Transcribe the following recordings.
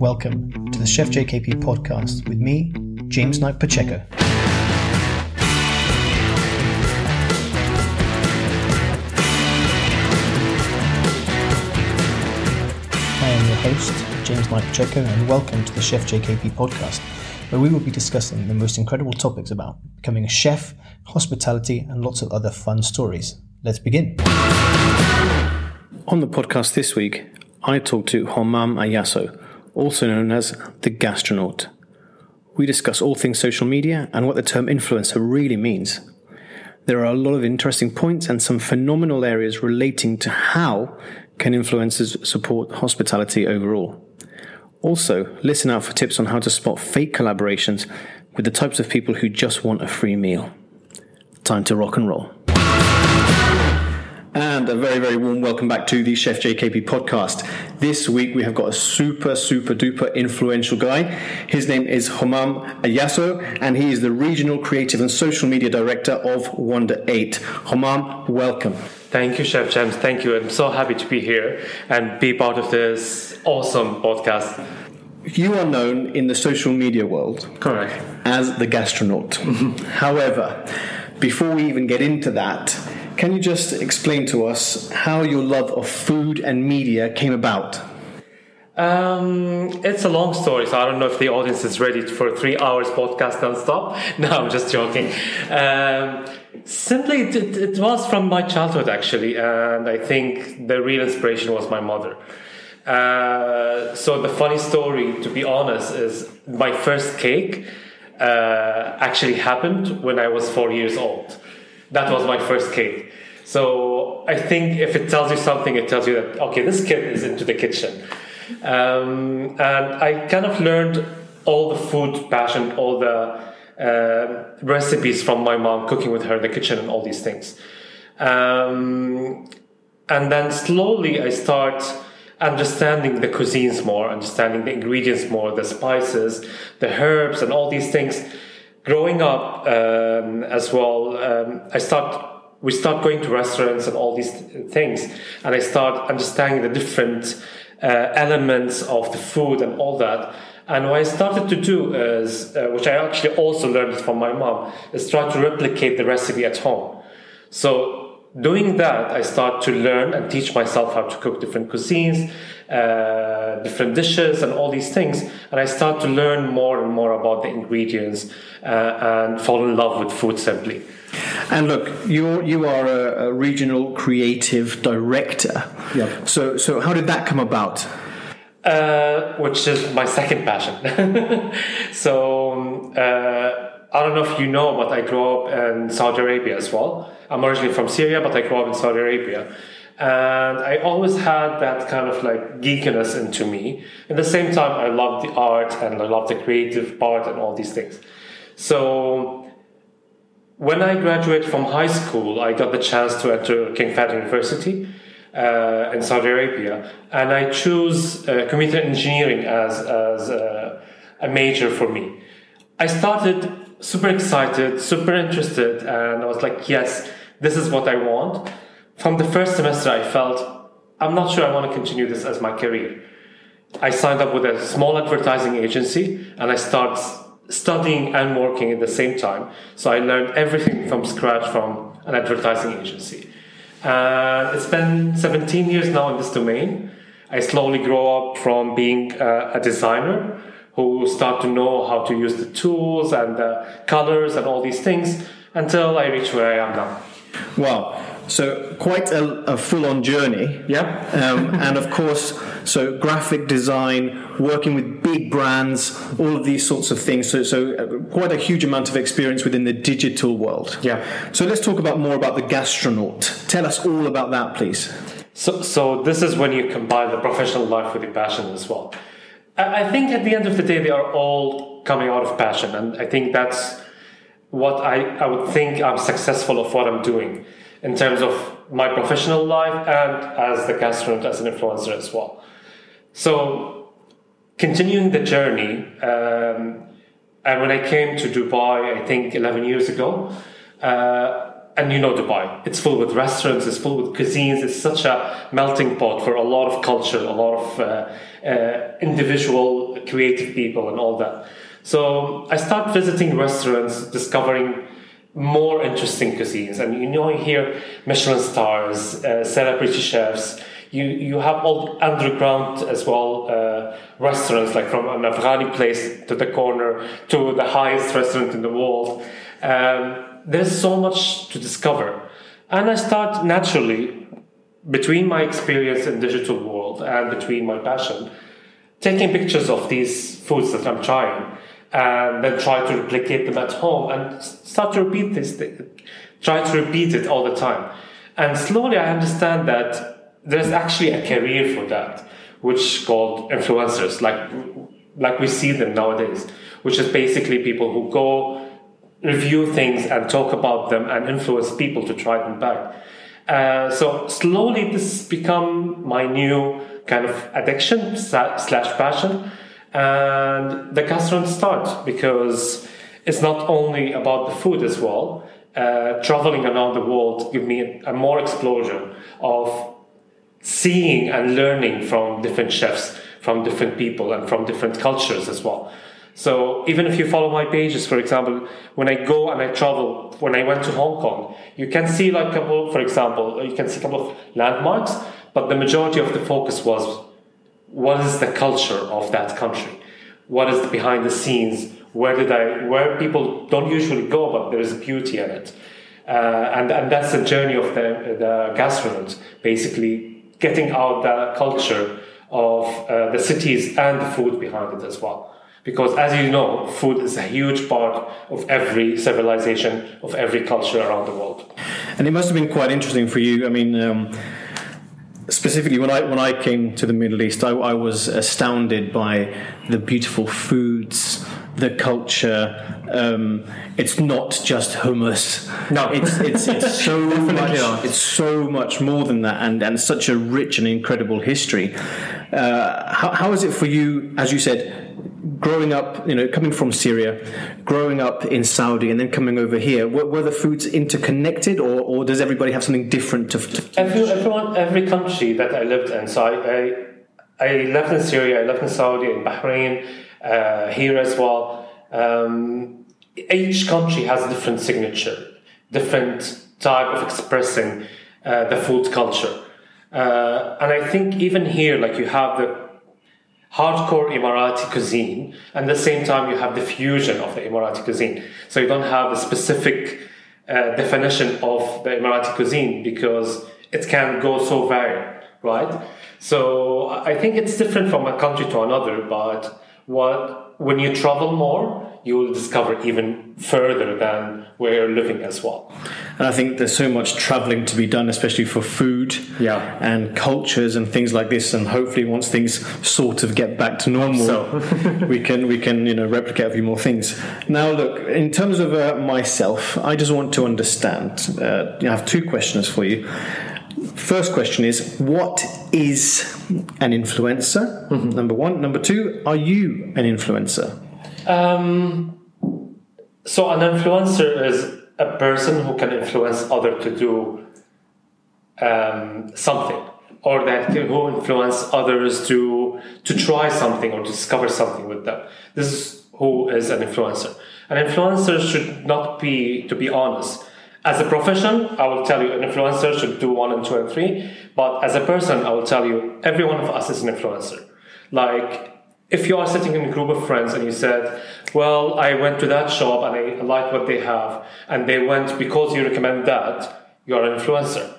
welcome to the Chef JKP podcast with me, James Knight Pacheco. I am your host, James Knight Pacheco, and welcome to the Chef JKP podcast, where we will be discussing the most incredible topics about becoming a chef, hospitality, and lots of other fun stories. Let's begin. On the podcast this week, I talk to Homam Ayaso, also known as the gastronaut. We discuss all things social media and what the term influencer really means. There are a lot of interesting points and some phenomenal areas relating to how can influencers support hospitality overall. Also, listen out for tips on how to spot fake collaborations with the types of people who just want a free meal. Time to rock and roll. And a very, very warm welcome back to the Chef JKP podcast. This week we have got a super, super duper influential guy. His name is Homam Ayaso, and he is the Regional Creative and Social Media Director of WonderEight. Homam, welcome. Thank you, Chef James. Thank you. I'm so happy to be here and be part of this awesome podcast. You are known in the social media world Correct. as the gastronaut. Mm-hmm. However, before we even get into that, can you just explain to us how your love of food and media came about? Um, it's a long story, so I don't know if the audience is ready for a three hours podcast non-stop. No, I'm just joking. Um, simply, it, it was from my childhood, actually, and I think the real inspiration was my mother. Uh, so the funny story, to be honest, is my first cake uh, actually happened when I was four years old. That was my first cake. So I think if it tells you something, it tells you that okay, this kid is into the kitchen. Um, and I kind of learned all the food passion, all the uh, recipes from my mom, cooking with her in the kitchen, and all these things. Um, and then slowly I start understanding the cuisines more, understanding the ingredients more, the spices, the herbs, and all these things. Growing up um, as well, um, I start we start going to restaurants and all these things, and I start understanding the different uh, elements of the food and all that. And what I started to do is, uh, which I actually also learned from my mom, is try to replicate the recipe at home. So doing that, I start to learn and teach myself how to cook different cuisines, uh, different dishes, and all these things. And I start to learn more and more about the ingredients uh, and fall in love with food simply. And look, you you are a, a regional creative director. Yeah. So so how did that come about? Uh, which is my second passion. so um, uh, I don't know if you know, but I grew up in Saudi Arabia as well. I'm originally from Syria, but I grew up in Saudi Arabia. And I always had that kind of like geekiness into me. At the same time, I love the art and I love the creative part and all these things. So when I graduated from high school, I got the chance to enter King Fahd University uh, in Saudi Arabia, and I chose uh, computer engineering as as uh, a major for me. I started super excited, super interested, and I was like, yes, this is what I want. From the first semester, I felt I'm not sure I want to continue this as my career. I signed up with a small advertising agency, and I started studying and working at the same time. So I learned everything from scratch from an advertising agency. And it's been 17 years now in this domain. I slowly grow up from being uh, a designer who start to know how to use the tools and the colors and all these things until I reach where I am now. Wow. So quite a, a full-on journey. Yeah. Um, and of course, so graphic design, working with big brands, all of these sorts of things. So, so uh, quite a huge amount of experience within the digital world. Yeah. So let's talk about more about the gastronaut. Tell us all about that, please. So, so this is when you combine the professional life with the passion as well. I I think at the end of the day, they are all coming out of passion, and I think that's what I, I would think I'm successful of what I'm doing in terms of my professional life and as the gastronaut as an influencer as well. So continuing the journey, um, and when I came to Dubai, I think 11 years ago, uh, and you know Dubai, it's full with restaurants, it's full with cuisines, it's such a melting pot for a lot of culture, a lot of uh, uh, individual creative people, and all that. So I start visiting restaurants, discovering more interesting cuisines. And you know, you hear Michelin stars, uh, celebrity chefs. You, you have all underground as well uh, restaurants, like from an Afghani place to the corner to the highest restaurant in the world. Um, there's so much to discover. And I start naturally between my experience in digital world and between my passion, taking pictures of these foods that I'm trying and then try to replicate them at home and start to repeat this thing, try to repeat it all the time. And slowly I understand that there's actually a career for that, which called influencers, like like we see them nowadays, which is basically people who go review things and talk about them and influence people to try them back. Uh, so slowly this become my new kind of addiction slash passion and the gastronaut start because it's not only about the food as well. Uh, traveling around the world give me a, a more explosion of seeing and learning from different chefs, from different people, and from different cultures as well. So even if you follow my pages, for example, when I go and I travel, when I went to Hong Kong, you can see like a couple, for example, you can see a couple of landmarks, but the majority of the focus was what is the culture of that country? What is behind the scenes? Where did I, where people don't usually go, but there is beauty in it. Uh, and, and that's the journey of the, the basically getting out the culture of uh, the cities and the food behind it as well. Because as you know, food is a huge part of every civilization, of every culture around the world. And it must have been quite interesting for you. I mean, um, specifically when I when I came to the Middle East, I, I, was astounded by the beautiful foods, the culture. Um, it's not just hummus. No, it's it's, it's so much. It's so much more than that, and and such a rich and incredible history. Uh, how, how is it for you, as you said? Growing up, you know, coming from Syria, growing up in Saudi, and then coming over here, were, were the foods interconnected, or, or does everybody have something different to? to every, everyone, every country that I lived in. So I, I, I lived in Syria, I lived in Saudi, in Bahrain, uh, here as well. Um, each country has a different signature, different type of expressing uh, the food culture. Uh, and I think even here, like you have the hardcore Emirati cuisine, and at the same time you have the fusion of the Emirati cuisine. So you don't have a specific uh, definition of the Emirati cuisine because it can go so varied, right? So I think it's different from a country to another, but what when you travel more, you will discover even further than where you're living as well. And I think there's so much traveling to be done, especially for food yeah. and cultures and things like this. And hopefully, once things sort of get back to normal, so. we can we can you know replicate a few more things. Now, look, in terms of uh, myself, I just want to understand. Uh, I have two questions for you. First question is what is an influencer? Mm-hmm. Number one. Number two, are you an influencer? Um, so an influencer is a person who can influence other to do um, something or that who influence others to to try something or to discover something with them this is who is an influencer an influencer should not be to be honest as a profession i will tell you an influencer should do one and two and three but as a person i will tell you every one of us is an influencer like if you are sitting in a group of friends and you said, Well, I went to that shop and I like what they have, and they went because you recommend that, you're an influencer.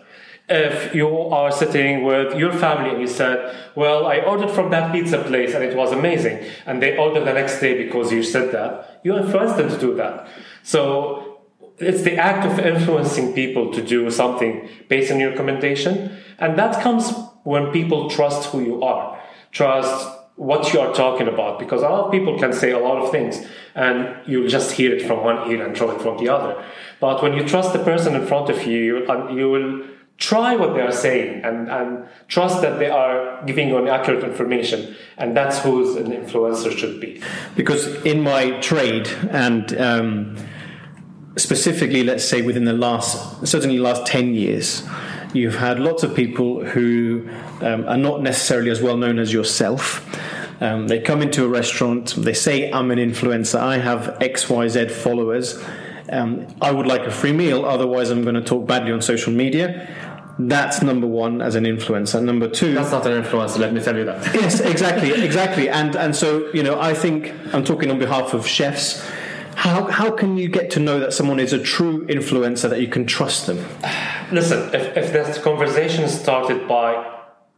If you are sitting with your family and you said, Well, I ordered from that pizza place and it was amazing, and they ordered the next day because you said that, you influenced them to do that. So it's the act of influencing people to do something based on your recommendation, and that comes when people trust who you are. Trust what you are talking about because a lot of people can say a lot of things and you'll just hear it from one ear and throw it from the other. But when you trust the person in front of you you, will try what they are saying and, and trust that they are giving you accurate information. And that's who an influencer should be. Because in my trade and um, specifically let's say within the last certainly last 10 years you've had lots of people who um, are not necessarily as well known as yourself Um, they come into a restaurant, they say, I'm an influencer, I have XYZ followers. Um, I would like a free meal, otherwise, I'm going to talk badly on social media. That's number one as an influencer. Number two, That's not an influencer, let me tell you that. yes, exactly, exactly. And and so you know, I think I'm talking on behalf of chefs. How how can you get to know that someone is a true influencer that you can trust them? Listen, if, if this conversation started by,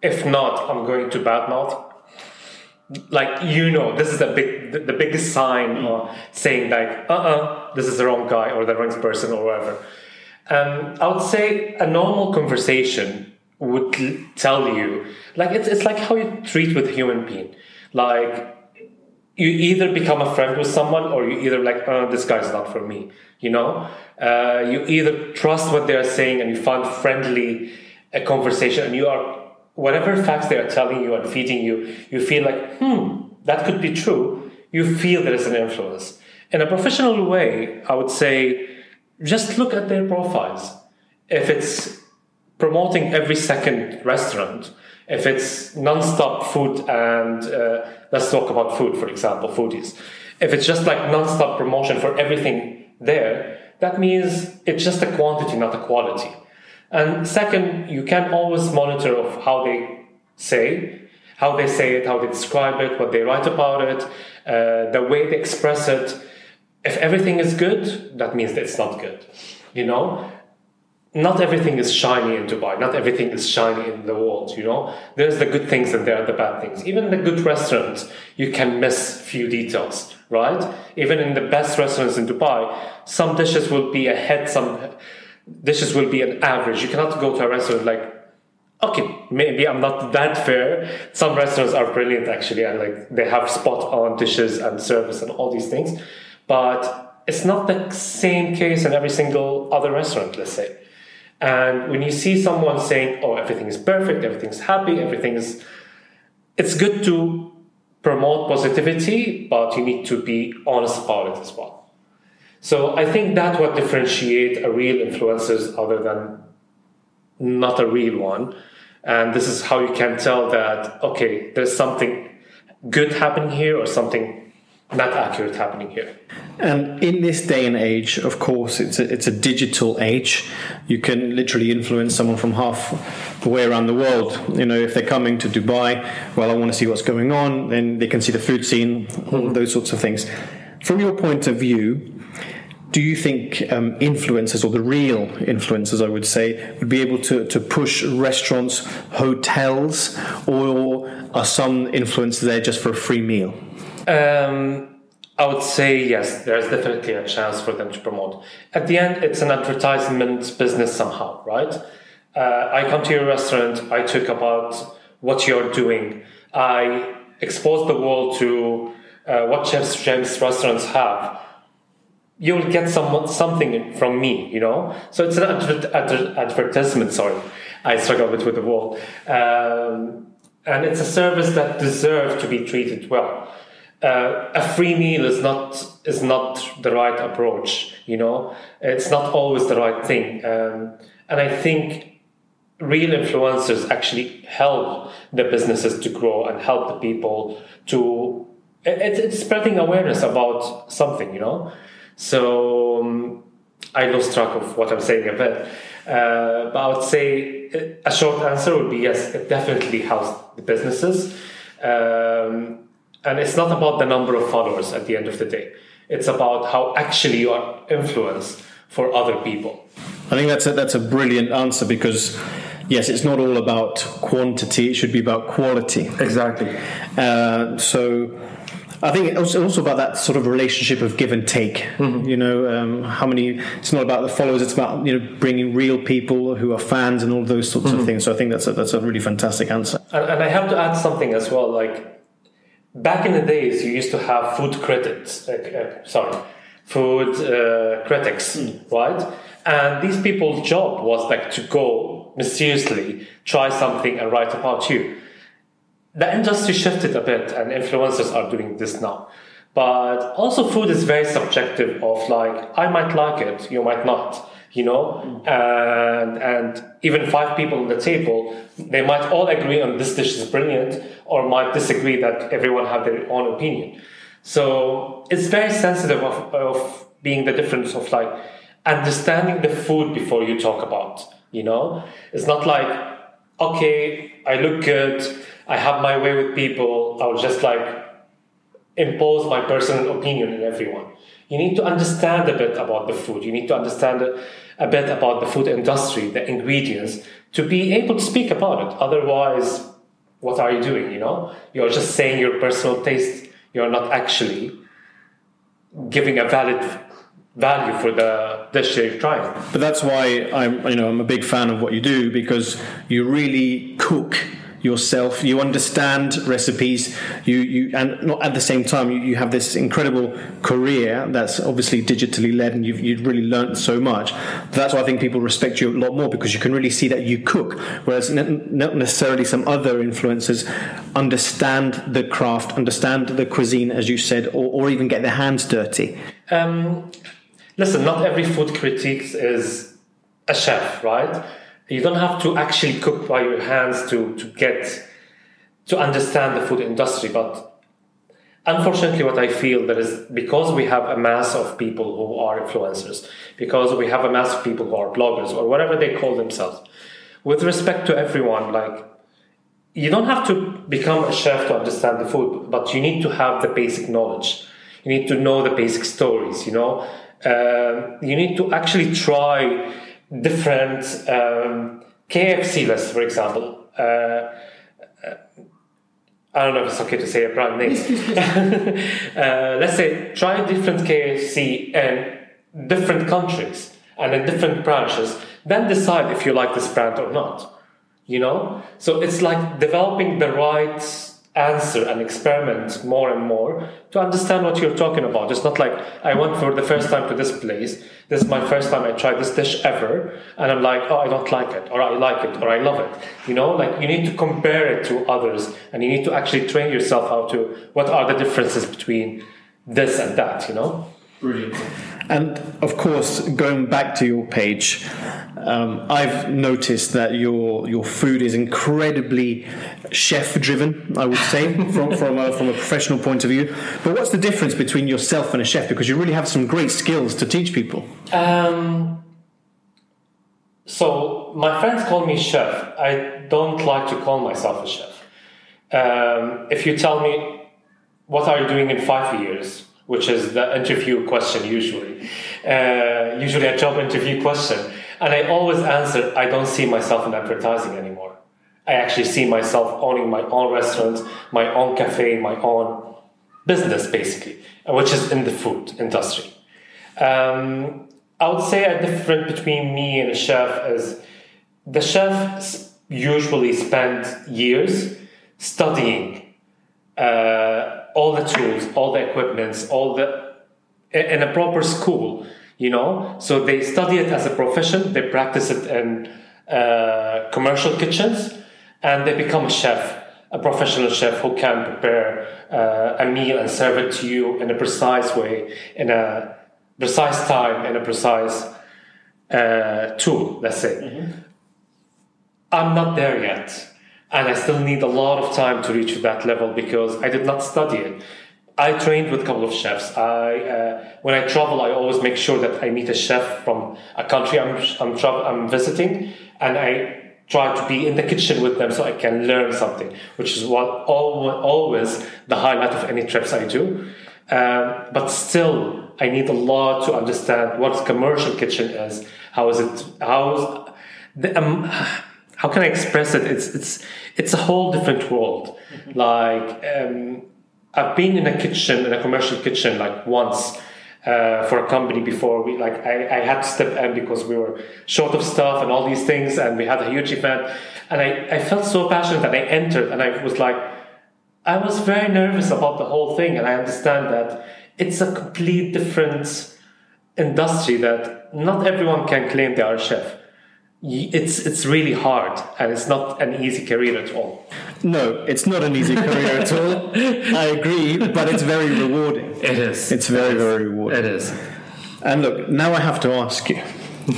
if not, I'm going to badmouth, like you know, this is a big, the, the biggest sign of saying like, uh-uh, this is the wrong guy or the wrong person or whatever. Um, I would say a normal conversation would tell you, like it's, it's like how you treat with a human being. Like you either become a friend with someone or you either like uh, this guy's not for me you know? Uh, you either trust what they're saying and you find friendly a conversation and you are whatever facts they are telling you and feeding you you feel like hmm that could be true you feel there is an influence. In a professional way i would say just look at their profiles. If it's promoting every second restaurant, if it's non-stop food and uh, let's talk about food, for example, foodies. If it's just like non-stop promotion for everything there, that means it's just a quantity, not a quality. And second, you can always monitor of how they say, how they say it, how they describe it, what they write about it, uh, the way they express it. If everything is good, that means that it's not good. You know, not everything is shiny in Dubai. Not everything is shiny in the world. You know, there's the good things and there are the bad things. Even the good restaurants, you can miss few details, right? Even in the best restaurants in Dubai, some dishes will be ahead, some dishes will be an average. You cannot go to a restaurant like. Okay, maybe I'm not that fair. Some restaurants are brilliant actually, and like they have spot on dishes and service and all these things, but it's not the same case in every single other restaurant. Let's say, and when you see someone saying, "Oh, everything is perfect, everything's happy, everything is," it's good to promote positivity, but you need to be honest about it as well. So I think that's what differentiate a real influencers other than not a real one. And this is how you can tell that okay, there's something good happening here or something not accurate happening here. And in this day and age, of course, it's a, it's a digital age. You can literally influence someone from half the way around the world. You know, if they're coming to Dubai, well, I want to see what's going on, then they can see the food scene, all those sorts of things. From your point of view, do you think um, influencers, or the real influencers, I would say, would be able to, to push restaurants, hotels, or are some influencers there just for a free meal? Um, I would say yes, there's definitely a chance for them to promote. At the end, it's an advertisement business somehow, right? Uh, I come to your restaurant, I talk about what you're doing, I expose the world to uh, what Chef's James restaurants have. You will get some, something from me, you know? So it's an adver- adver- advertisement, sorry. I struggle a bit with the word. Um, and it's a service that deserves to be treated well uh, a free meal is not is not the right approach. You know, it's not always the right thing. Um, and I think real influencers actually help the businesses to grow and help the people to. It, it's spreading awareness about something. You know, so um, I lost track of what I'm saying a bit. Uh, but I would say a short answer would be yes, it definitely helps the businesses. Um, and it's not about the number of followers at the end of the day. It's about how actually you are influenced for other people. I think that's a, that's a brilliant answer because yes, it's not all about quantity; it should be about quality. Exactly. Uh, so. I think it's also about that sort of relationship of give and take. Mm-hmm. You know, um, how many? It's not about the followers. It's about you know bringing real people who are fans and all those sorts mm-hmm. of things. So I think that's a, that's a really fantastic answer. And, and I have to add something as well. Like back in the days, you used to have food critics, uh, uh, sorry, food uh, critics, mm. right? And these people's job was like to go mysteriously try something and write about you. The industry shifted a bit, and influencers are doing this now. But also, food is very subjective. Of like, I might like it, you might not. You know, mm. and and even five people on the table, they might all agree on this dish is brilliant, or might disagree that everyone have their own opinion. So it's very sensitive of, of being the difference of like understanding the food before you talk about. You know, it's not like okay, I look good, I have my way with people, I'll just like impose my personal opinion on everyone. You need to understand a bit about the food. You need to understand a bit about the food industry, the ingredients, to be able to speak about it. Otherwise, what are you doing? You know, you're just saying your personal taste. You're not actually giving a valid value for the dish you're trying. But that's why I'm, you know, I'm a big fan of what you do because you really cook yourself. You understand recipes. You you and not at the same time you, you have this incredible career that's obviously digitally led, and you've you've really learned so much. That's why I think people respect you a lot more because you can really see that you cook, whereas not necessarily some other influencers understand the craft, understand the cuisine, as you said, or, or even get their hands dirty. Um, listen, not every food critique is a chef, right? You don't have to actually cook by your hands to, to get to understand the food industry, but unfortunately what I feel that is because we have a mass of people who are influencers, because we have a mass of people who are bloggers or whatever they call themselves, with respect to everyone, like you don't have to become a chef to understand the food, but you need to have the basic knowledge. You need to know the basic stories, you know. Uh, you need to actually try different um, KFC lists, for example. Uh, uh, I don't know if it's okay to say a brand name. uh, let's say try different KFC in different countries and in different branches, then decide if you like this brand or not. You know, so it's like developing the right answer and experiment more and more to understand what you're talking about. It's not like I went for the first time to this place. This is my first time I tried this dish ever, and I'm like, oh, I don't like it, or I like it, or I love it. You know, like you need to compare it to others, and you need to actually train yourself how to what are the differences between this and that. You know. Brilliant. And of course, going back to your page, um, I've noticed that your your food is incredibly chef driven. I would say from from a, from a professional point of view. But what's the difference between yourself and a chef? Because you really have some great skills to teach people. Um, so my friends call me chef. I don't like to call myself a chef. Um, if you tell me what are you doing in five years which is the interview question usually. Uh, usually a job interview question. And I always answer, I don't see myself in advertising anymore. I actually see myself owning my own restaurant, my own cafe, my own business, basically, which is in the food industry. Um, I would say a difference between me and a chef is the chef usually spend years studying uh, all the tools, all the equipments, all the in a proper school, you know. So they study it as a profession. They practice it in uh, commercial kitchens, and they become a chef, a professional chef who can prepare uh, a meal and serve it to you in a precise way, in a precise time, in a precise uh, tool. Let's say. Mm-hmm. I'm not there yet and I still need a lot of time to reach that level because I did not study it. I trained with a couple of chefs. I uh, when I travel, I always make sure that I meet a chef from a country I'm I'm, tra- I'm visiting, and I try to be in the kitchen with them so I can learn something, which is what always the highlight of any trips I do. Um, but still, I need a lot to understand what commercial kitchen is. How is it? How the um, how can I express it? It's it's it's a whole different world. Mm-hmm. Like um, I've been in a kitchen, in a commercial kitchen, like once uh, for a company before. We like I, I had to step in because we were short of stuff and all these things, and we had a huge event, and I I felt so passionate that I entered, and I was like, I was very nervous about the whole thing, and I understand that it's a complete different industry that not everyone can claim they are a chef it's it's really hard and it's not an easy career at all. No, it's not an easy career at all. I agree, but it's very rewarding. It is. It's very very rewarding. It is. And look, now I have to ask you.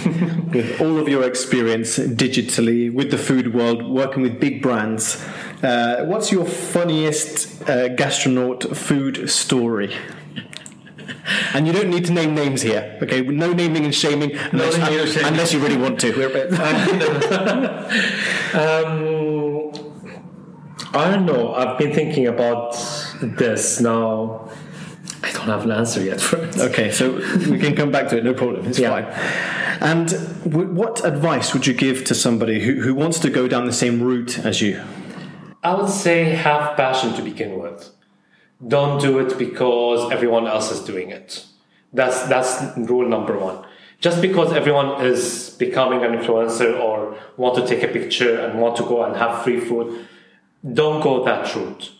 with all of your experience digitally with the food world, working with big brands. Uh, what's your funniest uh, gastronaut food story? And you don't need to name names here, okay? No naming and shaming, unless, naming and shaming. unless you really want to. Um, I don't know. I've been thinking about this now. I don't have an answer yet for it. okay, so we can come back to it, no problem, it's Yeah. fine. And w- what advice would you give to somebody who, who wants to go down the same route as you? I would say have passion to begin with. Don't do it because everyone else is doing it. That's that's rule number one. Just because everyone is becoming an influencer or want to take a picture and want to go and have free food, don't go that route.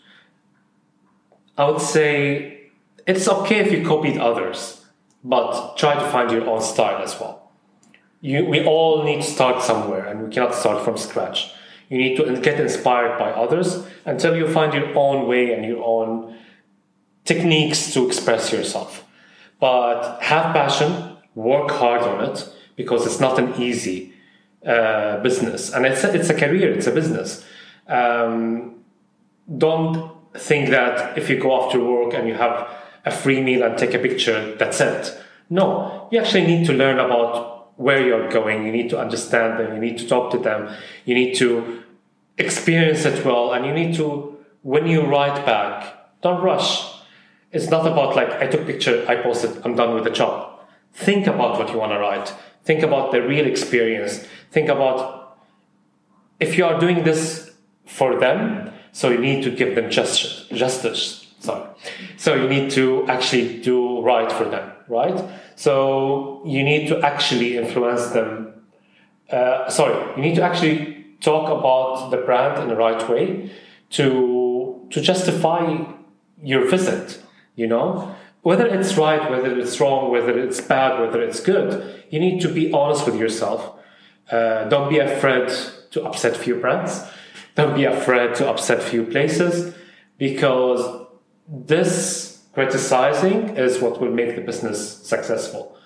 I would say it's okay if you copied others, but try to find your own style as well. You, we all need to start somewhere and we cannot start from scratch. You need to get inspired by others until you find your own way and your own techniques to express yourself. But have passion, work hard on it because it's not an easy uh, business and it's a, it's a career, it's a business. Um, don't think that if you go after work and you have a free meal and take a picture, that's it. No, you actually need to learn about where you're going. You need to understand them. You need to talk to them. You need to experience it well. And you need to, when you write back, don't rush. It's not about like, I took picture, I posted, I'm done with the job. Think about what you want to write. Think about the real experience. Think about if you are doing this for them, so you need to give them justice. Justice. Sorry. So you need to actually do right for them, right? So you need to actually influence them. Uh, sorry, you need to actually talk about the brand in the right way to to justify your visit. You know, whether it's right, whether it's wrong, whether it's bad, whether it's good. You need to be honest with yourself. Uh, don't be afraid to upset few brands. Don't be afraid to upset few places because this criticizing is what will make the business successful,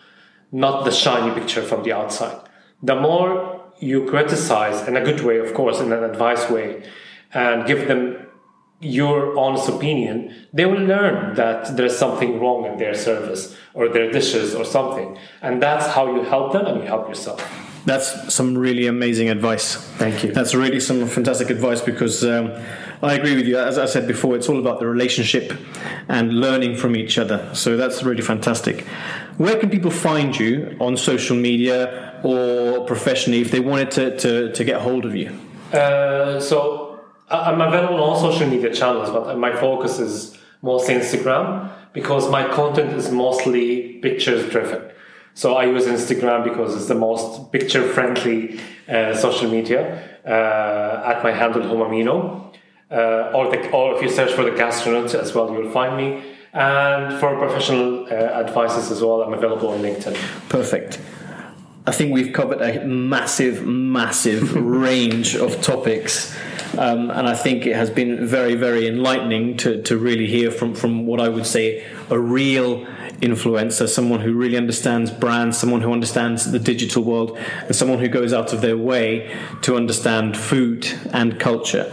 not the shiny picture from the outside. The more you criticize in a good way, of course, in an advice way, and give them your honest opinion, they will learn that there's something wrong in their service or their dishes or something. And that's how you help them and you help yourself. That's some really amazing advice. Thank you. That's really some fantastic advice because um, I agree with you. As I said before, it's all about the relationship and learning from each other. So that's really fantastic. Where can people find you on social media or professionally if they wanted to, to, to get hold of you? Uh, so I'm available on all social media channels, but my focus is mostly Instagram because my content is mostly pictures driven. So I use Instagram because it's the most picture friendly uh, social media uh, at my handle Homamino. Uh, or, the, or if you search for the gastronaut as well, you'll find me. And for professional uh, advices as well, I'm available on LinkedIn. Perfect. I think we've covered a massive, massive range of topics. Um, and I think it has been very, very enlightening to, to really hear from, from what I would say a real influencer, someone who really understands brands, someone who understands the digital world, and someone who goes out of their way to understand food and culture.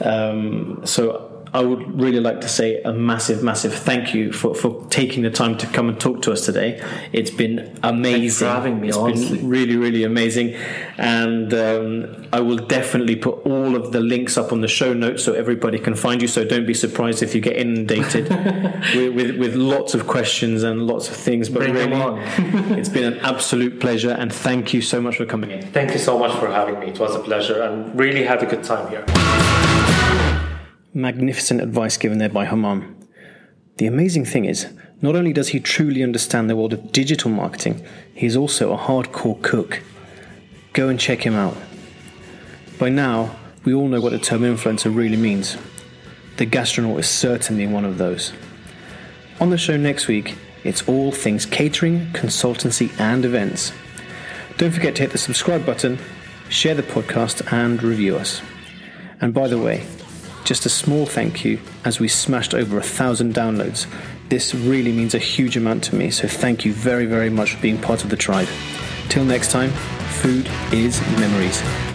Um, so I would really like to say a massive, massive thank you for, for taking the time to come and talk to us today. It's been amazing. having me, It's honestly. been really, really amazing. And um, I will definitely put all of the links up on the show notes so everybody can find you. So don't be surprised if you get inundated with, with, with lots of questions and lots of things. But Bring them really, on. it's been an absolute pleasure. And thank you so much for coming in. Thank you so much for having me. It was a pleasure and really had a good time here. Magnificent advice given there by Hammam. The amazing thing is, not only does he truly understand the world of digital marketing, he's also a hardcore cook. Go and check him out. By now, we all know what the term influencer really means. The gastronaut is certainly one of those. On the show next week, it's all things catering, consultancy, and events. Don't forget to hit the subscribe button, share the podcast, and review us. And by the way, just a small thank you as we smashed over a thousand downloads. This really means a huge amount to me, so thank you very, very much for being part of the tribe. Till next time, food is memories.